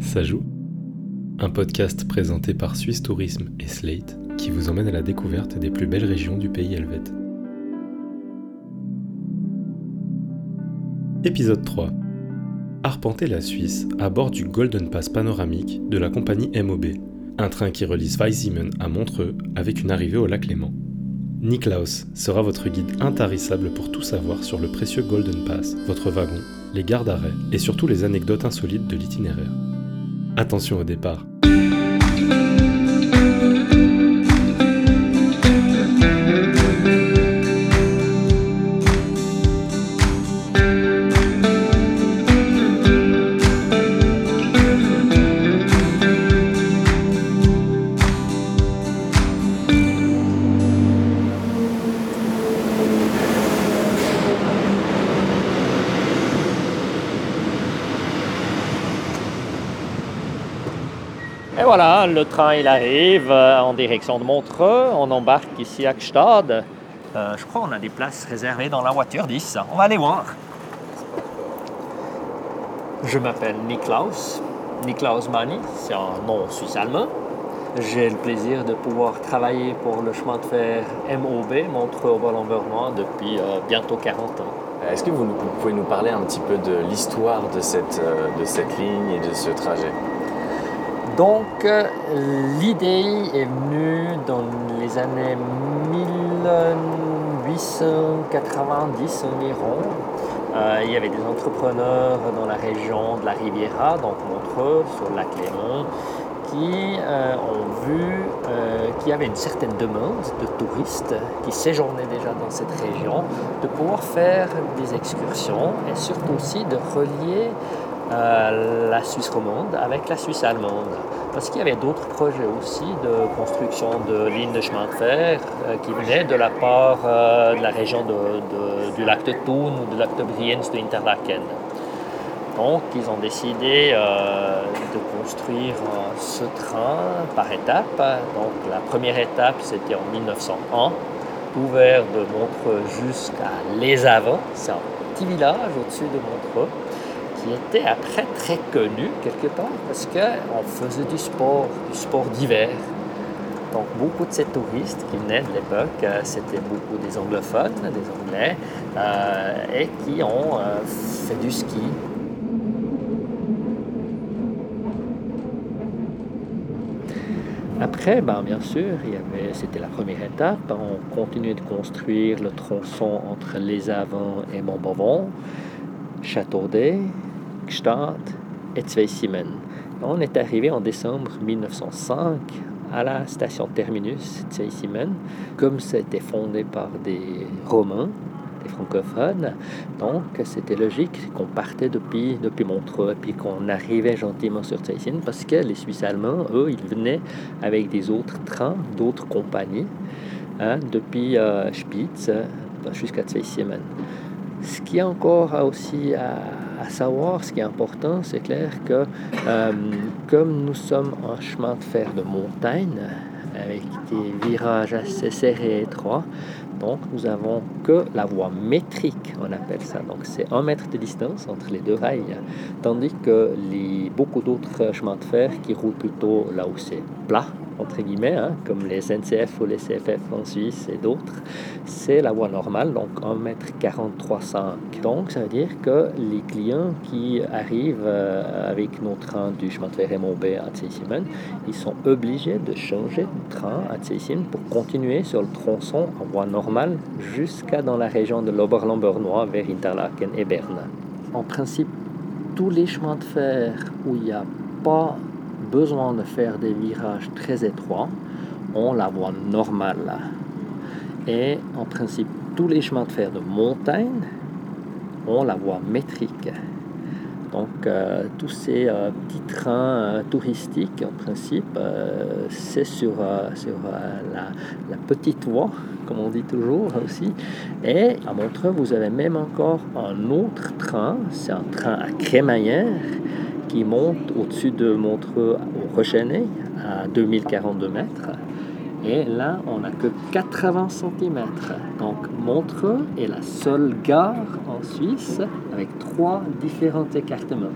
Ça joue? Un podcast présenté par Suisse Tourisme et Slate qui vous emmène à la découverte des plus belles régions du pays helvète. Épisode 3 Arpenter la Suisse à bord du Golden Pass panoramique de la compagnie MOB, un train qui relie Zweisimmen à Montreux avec une arrivée au lac Léman. Niklaus sera votre guide intarissable pour tout savoir sur le précieux Golden Pass, votre wagon, les gardes d'arrêt et surtout les anecdotes insolites de l'itinéraire. Attention au départ. Voilà, le train il arrive euh, en direction de Montreux. On embarque ici à Gstad. Euh, je crois qu'on a des places réservées dans la voiture 10. On va aller voir. Je m'appelle Niklaus. Niklaus Mani, c'est un nom suisse-allemand. J'ai le plaisir de pouvoir travailler pour le chemin de fer MOB, montreux au vernois depuis euh, bientôt 40 ans. Est-ce que vous, pouvez nous parler un petit peu de l'histoire de cette, euh, de cette ligne et de ce trajet? Donc, l'idée est venue dans les années 1890 environ. Euh, il y avait des entrepreneurs dans la région de la Riviera, donc Montreux, sur le lac Léman, qui euh, ont vu euh, qu'il y avait une certaine demande de touristes qui séjournaient déjà dans cette région, de pouvoir faire des excursions et surtout aussi de relier euh, la Suisse romande avec la Suisse allemande. Parce qu'il y avait d'autres projets aussi de construction de lignes de chemin de fer euh, qui venaient de la part euh, de la région du lac de Thun ou du lac de Brienz de Interlaken. Donc, ils ont décidé de construire ce train par étapes. Donc, la première étape, c'était en 1901, ouvert de Montreux jusqu'à Les Avants. C'est un petit village au-dessus de Montreux qui était après très connu quelque part parce qu'on faisait du sport, du sport d'hiver. Donc beaucoup de ces touristes qui venaient de l'époque, euh, c'était beaucoup des anglophones, des anglais, euh, et qui ont euh, fait du ski. Après, ben, bien sûr, c'était la première étape. On continuait de construire le tronçon entre Les Avants et Montbovon, Châteaudet, Et Zweisimmen. On est arrivé en décembre 1905 à la station terminus Zweisimmen, comme c'était fondé par des Romains, des francophones. Donc c'était logique qu'on partait depuis, depuis Montreux et puis qu'on arrivait gentiment sur Zweisimmen parce que les Suisses allemands, eux, ils venaient avec des autres trains, d'autres compagnies, hein, depuis euh, Spitz euh, jusqu'à Zweisimmen. Ce qui est encore aussi à, à savoir, ce qui est important, c'est clair que euh, comme nous sommes en chemin de fer de montagne, avec des virages assez serrés et étroits, donc nous avons que la voie métrique, on appelle ça. Donc c'est un mètre de distance entre les deux rails, tandis que les, beaucoup d'autres chemins de fer qui roulent plutôt là où c'est plat, entre guillemets, hein, comme les SNCF ou les CFF en Suisse et d'autres, c'est la voie normale, donc 1m43,5. Donc ça veut dire que les clients qui arrivent euh, avec nos trains du chemin de fer MOB à Tseisimmen, ils sont obligés de changer de train à Tseisimmen pour continuer sur le tronçon en voie normale jusqu'à dans la région de l'Oberland-Bernois vers Interlaken et Berne. En principe, tous les chemins de fer où il n'y a pas besoin de faire des virages très étroits ont la voie normale. Et en principe, tous les chemins de fer de montagne ont la voie métrique. Donc, euh, tous ces euh, petits trains euh, touristiques, en principe, c'est sur, la, petite voie, comme on dit toujours aussi. Et à Montreux, vous avez même encore un autre train, c'est un train à crémaillère qui monte au-dessus de Montreux au Rochenet à 2042 mètres. Et là, on n'a que 80 cm. Donc Montreux est la seule gare en Suisse avec trois différents écartements.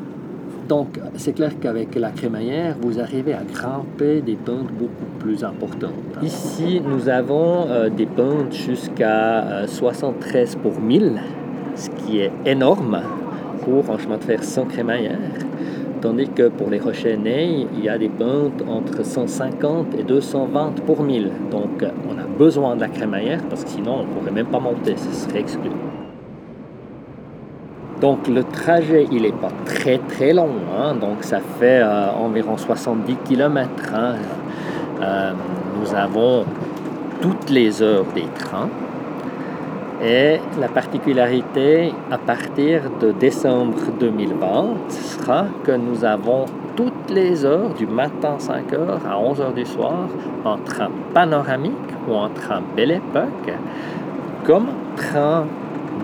Donc, c'est clair qu'avec la crémaillère, vous arrivez à grimper des pentes beaucoup plus importantes. Ici, nous avons euh, des pentes jusqu'à 73 pour 1000, ce qui est énorme pour un chemin de fer sans crémaillère. Tandis que pour les rochers nez, il y a des pentes entre 150 et 220 pour 1000. Donc, on a besoin de la crémaillère parce que sinon, on ne pourrait même pas monter, ce serait exclu. Donc le trajet, il n'est pas très très long, hein. donc ça fait euh, environ 70 km. Hein. Euh, nous avons toutes les heures des trains. Et la particularité à partir de décembre 2020 sera que nous avons toutes les heures du matin 5 h à 11 h du soir un train panoramique ou un train belle époque comme train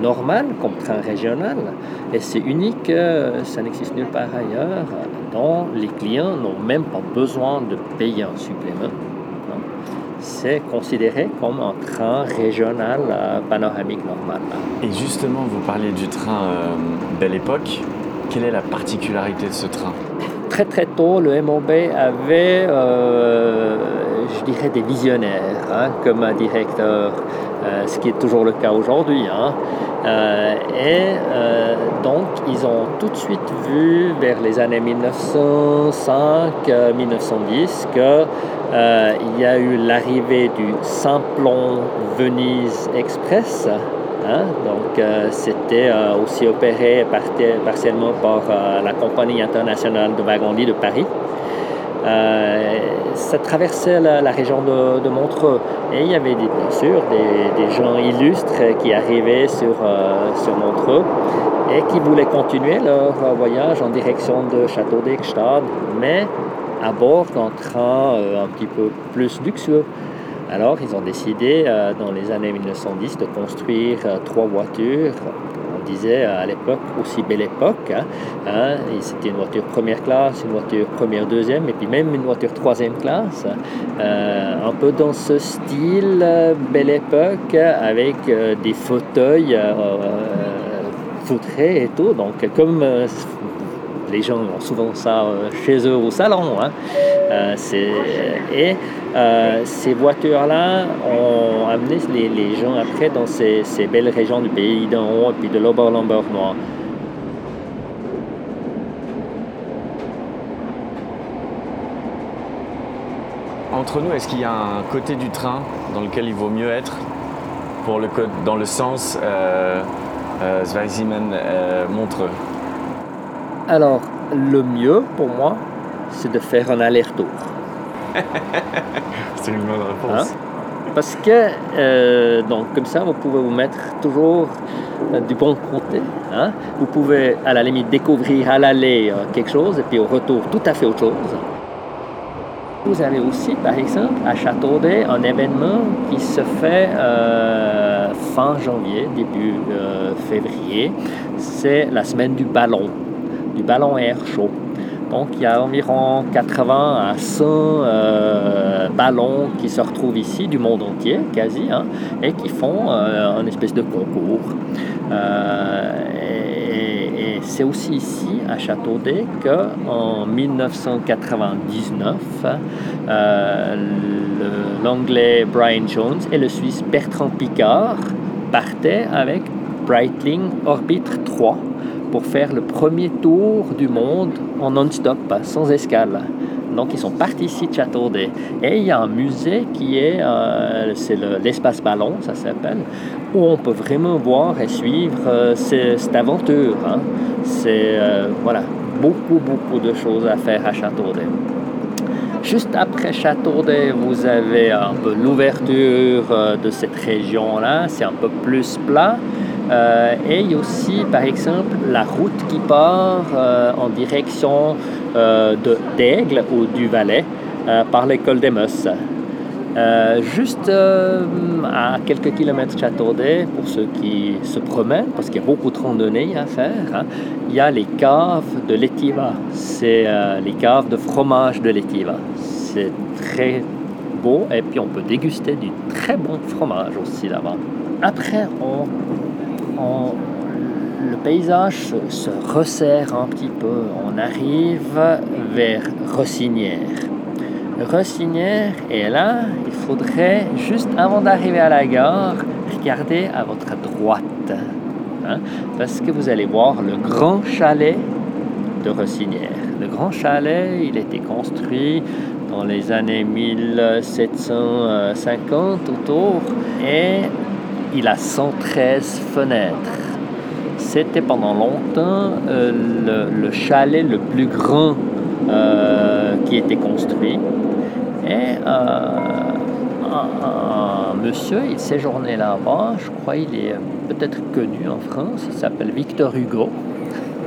normal comme train régional. Et c'est unique, ça n'existe nulle part ailleurs, dont les clients n'ont même pas besoin de payer un supplément. C'est considéré comme un train régional euh, panoramique normal. Et justement, vous parliez du train euh, Belle Époque. Quelle est la particularité de ce train? Très très tôt, le MOB avait, euh, dirais, des visionnaires hein, comme un directeur, ce qui est toujours le cas aujourd'hui. Hein. Euh, et euh, donc, ils ont tout de suite vu vers les années 1905-1910 qu'il y a eu l'arrivée du Simplon Venise Express. Hein. donc, euh, c'était aussi opéré partiellement par la Compagnie internationale de wagons de Paris. Euh, ça traversait la, région de, Montreux. Et il y avait des, bien sûr des, gens illustres qui arrivaient sur, euh, sur Montreux et qui voulaient continuer leur voyage en direction de Château d'Eckstad, mais à bord d'un train euh, un petit peu plus luxueux. Alors, ils ont décidé, dans les années 1910, de construire trois voitures disait à l'époque, aussi belle époque. Hein, hein c'était une voiture première classe, une voiture première deuxième, et puis même une voiture troisième classe. Euh, un peu dans ce style, euh, belle époque, avec euh, des fauteuils foutrés et tout. Donc, comme les gens ont souvent ça chez eux au salon. Hein. et euh, ces voitures-là ont amené les, gens après dans ces, belles régions du pays d'en haut et puis de l'Oberlambernois. Entre nous, est-ce qu'il y a un côté du train dans lequel il vaut mieux être pour le, dans le sens euh, euh euh, Montreux? Alors, le mieux pour moi, c'est de faire un aller-retour. C'est une bonne réponse. Hein? Parce que, euh, donc, comme ça, vous pouvez vous mettre toujours euh, du bon côté. Hein? Vous pouvez, à la limite, découvrir à l'aller euh, quelque chose et puis au retour, tout à fait autre chose. Vous avez aussi, par exemple, à Châteaudet, un événement qui se fait fin janvier, début février. C'est la semaine du ballon, du ballon air chaud. Donc il y a environ 80 à 100 euh, ballons qui se retrouvent ici du monde entier, quasi, hein, et qui font euh, un espèce de concours. Euh, et, c'est aussi ici, à Châteaudet, qu'en 1999, l'anglais Brian Jones et le suisse Bertrand Picard partaient avec Breitling Orbit 3 pour faire le premier tour du monde en non-stop, sans escale. Donc ils sont partis ici de Châteaudet. Et il y a un musée qui est, euh, c'est l'espace ballon, ça s'appelle, où on peut vraiment voir et suivre euh, cette aventure. Hein. C'est euh, voilà, beaucoup, beaucoup de choses à faire à Châteaudet. Juste après Châteaudet, vous avez un peu l'ouverture de cette région-là, c'est un peu plus plat. Euh, et il y a aussi, par exemple, la route qui part euh, en direction euh, d'Aigle ou du Valais par l'école des Meusses. juste à quelques kilomètres de Châteaudet, pour ceux qui se promènent, parce qu'il y a beaucoup de randonnées à faire, hein, il y a les caves de l'Etiva. C'est les caves de fromage de l'Etiva. C'est très beau et puis on peut déguster du très bon fromage aussi là-bas. Après, on le paysage se, resserre un petit peu. On arrive vers Rossinière. Rossinière, et là, il faudrait, juste avant d'arriver à la gare, regarder à votre droite. Hein, parce que vous allez voir le grand chalet de Rossinière. Le grand chalet, il été construit dans les années 1750 autour et il a 113 fenêtres. C'était pendant longtemps euh, le, chalet le plus grand euh, qui était construit. Et euh, un, monsieur, il séjournait là-bas, je crois il est peut-être connu en France, il s'appelle Victor Hugo.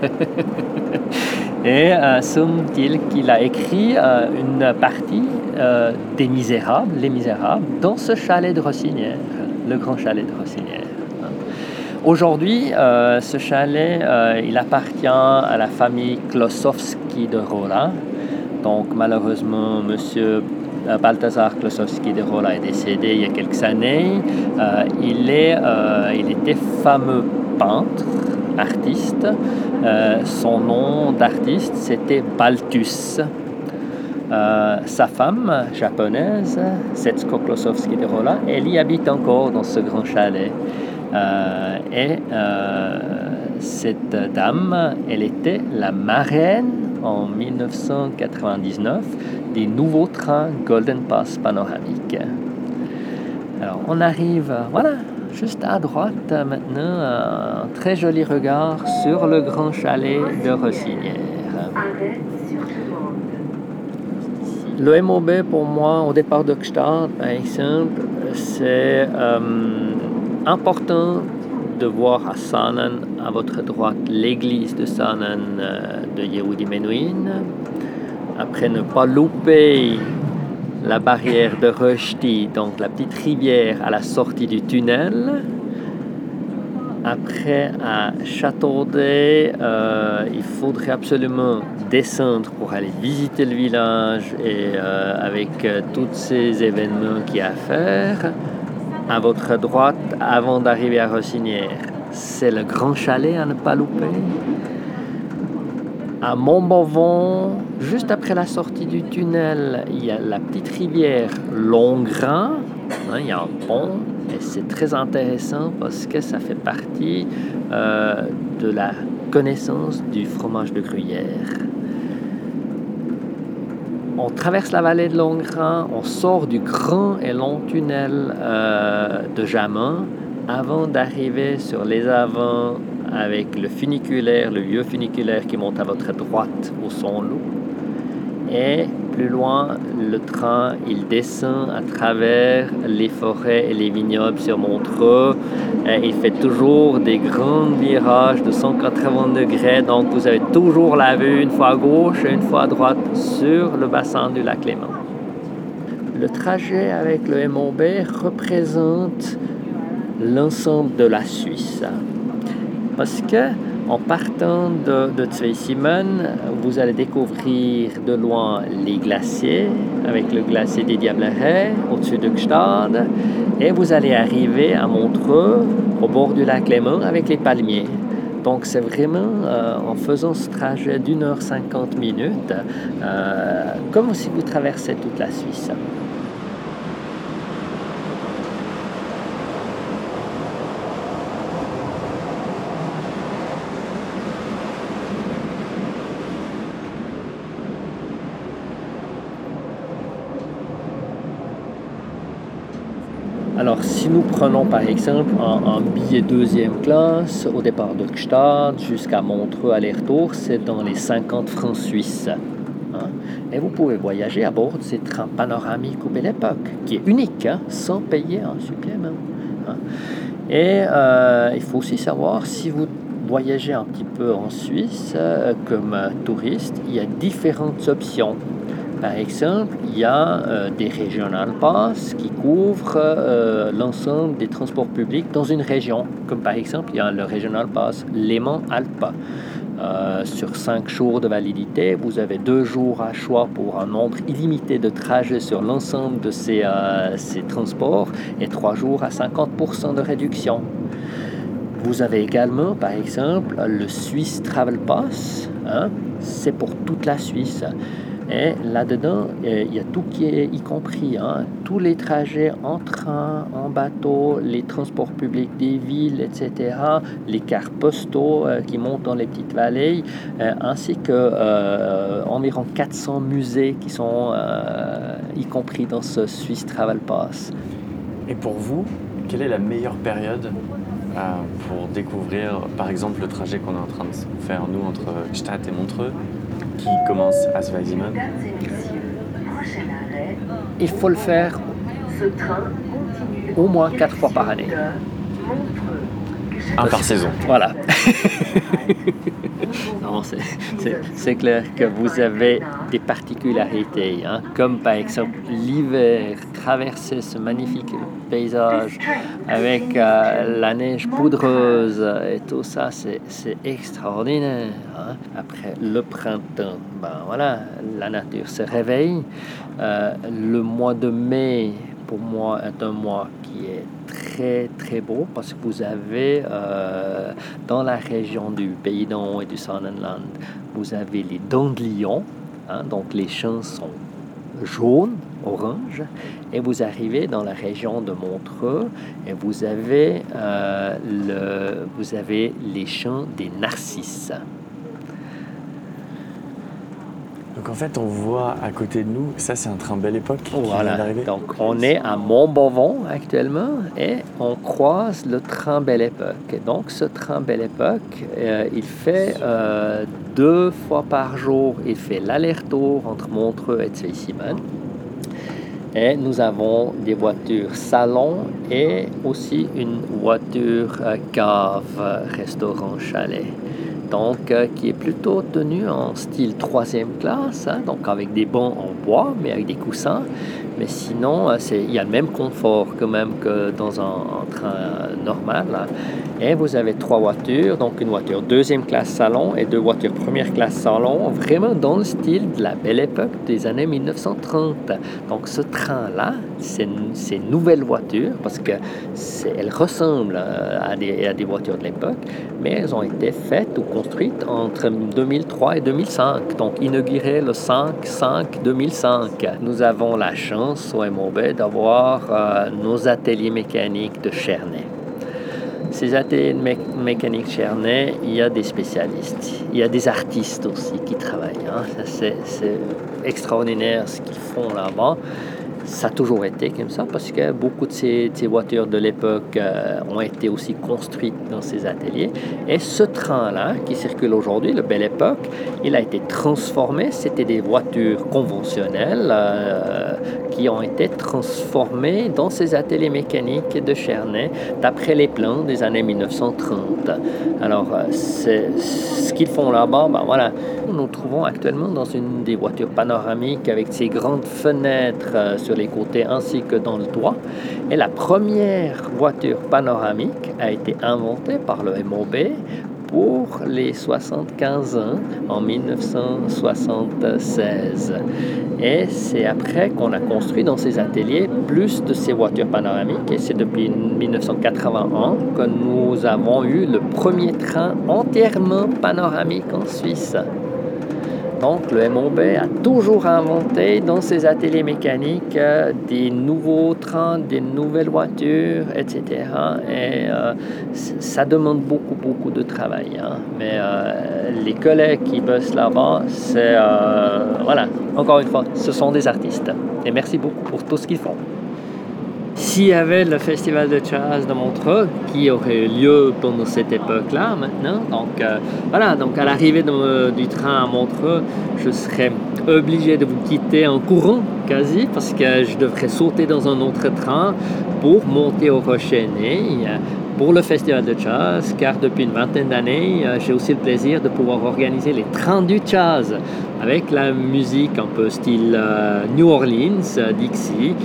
Et euh, semble-t-il qu'il a écrit une partie des Misérables, Les Misérables, dans ce chalet de Rossinière, le grand chalet de Rossinière. Aujourd'hui, ce chalet, il appartient à la famille Klosowski de Rola. Donc malheureusement, monsieur Balthazar Klosowski de Rola est décédé il y a quelques années. il, est, il était fameux peintre artiste. Euh, son nom d'artiste, c'était Baltus. Euh, sa femme japonaise, Setsuko Klosowski de Rola, elle y habite encore dans ce grand chalet. Euh, et cette dame, elle était la marraine en 1999 des nouveaux trains Golden Pass panoramiques. Alors on arrive, voilà, Juste à droite, maintenant, un très joli regard sur le grand chalet de Rossinière. Le MOB, pour moi, au départ de Gstaad, par exemple, c'est euh, important de voir à Sanan, à votre droite, l'église de Sanan euh, de Yehudi Menuhin. Après, ne pas louper la barrière de Rösti, donc la petite rivière à la sortie du tunnel. Après, à Châteaudet, euh, il faudrait absolument descendre pour aller visiter le village et euh, avec euh, tous ces événements qu'il y a à faire. À votre droite, avant d'arriver à Rossinière, c'est le grand chalet à ne pas louper à Montbovon, juste après la sortie du tunnel, il y a la petite rivière Longrin. Hein, il y a un pont c'est très intéressant parce que ça fait partie euh, de la connaissance du fromage de gruyère. On traverse la vallée de Longrin, on sort du grand et long tunnel euh, de Jamin avant d'arriver sur les avants avec le funiculaire, le vieux funiculaire qui monte à votre droite au son loup. Et plus loin, le train, il descend à travers les forêts et les vignobles sur Montreux. Et il fait toujours des grands virages de 180 degrés. Donc vous avez toujours la vue une fois à gauche et une fois à droite sur le bassin du lac Léman. Le trajet avec le MOB représente l'ensemble de la Suisse parce que en partant de, de vous allez découvrir de loin les glaciers, avec le glacier des Diablerets au-dessus de Gstad, et vous allez arriver à Montreux, au bord du lac Léman, avec les palmiers. Donc c'est vraiment euh, en faisant ce trajet d'une heure cinquante minutes, euh, comme si vous traversez toute la Suisse. Alors, si nous prenons par exemple un, billet deuxième classe au départ de Gstaad jusqu'à Montreux aller-retour, c'est dans les 50 francs suisses. Hein. Et vous pouvez voyager à bord de ces trains panoramiques au Belle Époque, qui est unique, hein, sans payer un supplément. Hein. Et euh, il faut aussi savoir, si vous voyagez un petit peu en Suisse euh, comme touriste, il y a différentes options. Par exemple, il y a euh, des Regional Pass qui couvrent euh, l'ensemble des transports publics dans une région. Comme par exemple, il y a le Regional Pass Léman-Alpa. Euh, sur cinq jours de validité, vous avez deux jours à choix pour un nombre illimité de trajets sur l'ensemble de ces, ces transports et trois jours à 50% de réduction. Vous avez également, par exemple, le Swiss Travel Pass. Hein, c'est pour toute la Suisse. Et là-dedans, euh, il y a tout qui est y compris. Hein. tous les trajets en train, en bateau, les transports publics des villes, etc., les cartes postaux euh, qui montent dans les petites vallées, euh, ainsi que environ 400 musées qui sont y compris dans ce Swiss Travel Pass. Et pour vous, quelle est la meilleure période pour découvrir, par exemple, le trajet qu'on est en train de faire, nous, entre Gstaad et Montreux? Qui commence à Zweisimmen Il faut le faire au moins quatre fois par année. Un par saison. Voilà. c'est clair que vous avez des particularités, hein, comme par exemple l'hiver, traverser ce magnifique paysage avec euh, la neige poudreuse et tout ça, c'est extraordinaire. Hein. Après le printemps, ben voilà, la nature se réveille. Euh, le mois de mai, pour moi, est un mois qui est très très beau parce que vous avez euh, dans la région du Pays d'En et du Sonnenland, vous avez les dents de lion, donc les champs sont jaunes, orange, et vous arrivez dans la région de Montreux et vous avez, euh, le, vous avez les champs des narcisses. Donc en fait, on voit à côté de nous, ça c'est un train Belle Époque qui voilà. Donc on est à Montbovon actuellement et on croise le train Belle Époque. Donc ce train Belle Époque, euh, il fait euh, deux fois par jour, il fait l'aller-retour entre Montreux et Zweisimmen. Et nous avons des voitures salon et aussi une voiture euh, cave, restaurant, chalet donc euh, qui est plutôt tenu en style troisième classe, hein, donc avec des bancs en bois, mais avec des coussins. Mais sinon, euh, il y a le même confort quand même que dans un, train normal. Hein. Et vous avez trois voitures, donc une voiture deuxième classe salon et deux voitures première classe salon, vraiment dans le style de la belle époque des années 1930. Donc ce train-là, c'est une nouvelle voiture parce qu'elles ressemblent euh, à des, à des voitures de l'époque, mais elles ont été faites ou construites entre 2003 et 2005, donc inaugurées le 5-5-2005. Nous avons la chance au MOB d'avoir euh, nos ateliers mécaniques de Chernay. Ces ateliers de mécanique Chernay, il y a des spécialistes, il y a des artistes aussi qui travaillent. Hein. C'est extraordinaire ce qu'ils font là-bas ça a toujours été comme ça parce que beaucoup de ces, voitures de l'époque euh, ont été aussi construites dans ces ateliers. Et ce train-là, qui circule aujourd'hui, le Belle Époque, il a été transformé. C'était des voitures conventionnelles euh, qui ont été transformées dans ces ateliers mécaniques de Chernay d'après les plans des années 1930. Alors, euh, ce qu'ils font là-bas, ben voilà, nous nous trouvons actuellement dans une des voitures panoramiques avec ces grandes fenêtres sur les côtés ainsi que dans le toit. Et la première voiture panoramique a été inventée par le MOB pour les 75 ans en 1976. Et c'est après qu'on a construit dans ces ateliers plus de ces voitures panoramiques. Et c'est depuis 1981 que nous avons eu le premier train entièrement panoramique en Suisse. Donc le MOB a toujours inventé dans ses ateliers mécaniques euh, des nouveaux trains, des nouvelles voitures, etc. Et euh, ça demande beaucoup, beaucoup de travail. Hein. Mais euh, les collègues qui bossent là-bas, c'est... voilà, encore une fois, ce sont des artistes. Et merci beaucoup pour tout ce qu'ils font. S'il y avait le festival de jazz de Montreux qui aurait eu lieu pendant cette époque-là maintenant, donc euh, voilà, donc à l'arrivée du train à Montreux, je serais obligé de vous quitter en courant quasi parce que je devrais sauter dans un autre train pour monter au Rochenet pour le festival de jazz, car depuis une vingtaine d'années, euh, j'ai aussi le plaisir de pouvoir organiser les trains du jazz avec la musique un peu style euh, New Orleans, euh, Dixie.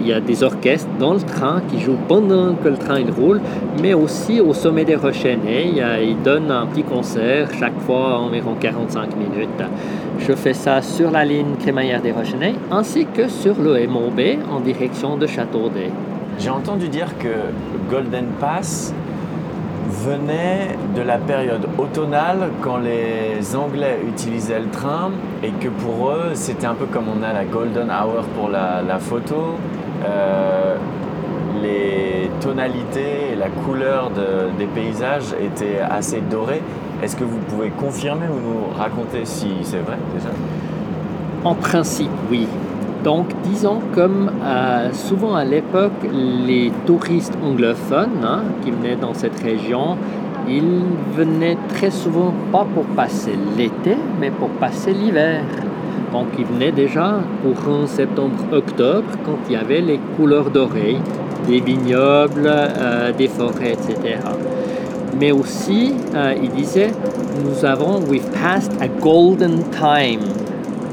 Il y a des orchestres dans le train qui jouent pendant que le train il roule, mais aussi au sommet des Rochenets. Ils donnent un petit concert chaque fois environ 45 minutes. Je fais ça sur la ligne crémaillère des Rochenets ainsi que sur le MOB en direction de Châteaudet. J'ai entendu dire que Golden Pass, venait de la période automnale quand les Anglais utilisaient le train et que pour eux c'était un peu comme on a la golden hour pour la, photo. Euh, les tonalités et la couleur de- des paysages étaient assez dorées. Est-ce que vous pouvez confirmer ou nous raconter si c'est vrai déjà? En principe, oui. Donc, disons comme euh, souvent à l'époque, les touristes anglophones hein, qui venaient dans cette région, ils venaient très souvent pas pour passer l'été, mais pour passer l'hiver. Donc, ils venaient déjà courant septembre-octobre, quand il y avait les couleurs dorées, des vignobles, euh, des forêts, etc. Mais aussi, euh, il disait, nous avons, we've passed a golden time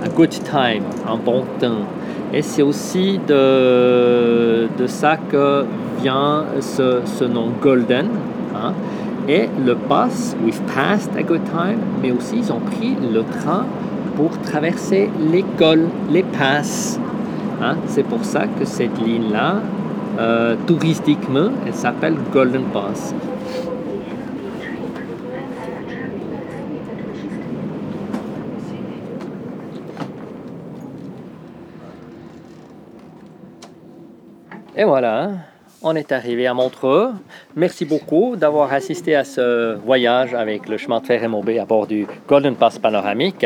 a good time, un bon temps. Et c'est aussi de, de ça que vient ce, ce nom golden. hein. Et le pass, we've passed a good time, mais aussi ils ont pris le train pour traverser l'école, les passes. hein. C'est pour ça que cette ligne-là, euh, touristiquement, elle s'appelle Golden Pass. Et voilà, on est arrivé à Montreux. Merci beaucoup d'avoir assisté à ce voyage avec le chemin de fer MOB à bord du Golden Pass panoramique.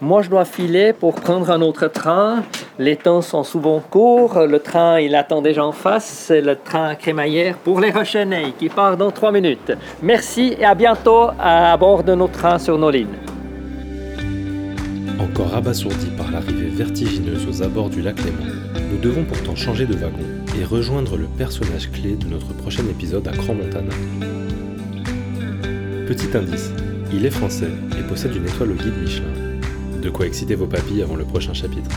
Moi, je dois filer pour prendre un autre train. Les temps sont souvent courts. Le train, il attend déjà en face. C'est le train crémaillère pour les Rochenay qui part dans trois minutes. Merci et à bientôt à bord de nos trains sur nos lignes. Encore abasourdi par l'arrivée vertigineuse aux abords du lac Léman, nous devons pourtant changer de wagon et rejoindre le personnage clé de notre prochain épisode à Crans-Montana. Petit indice, il est français et possède une étoile au guide Michelin. De quoi exciter vos papilles avant le prochain chapitre.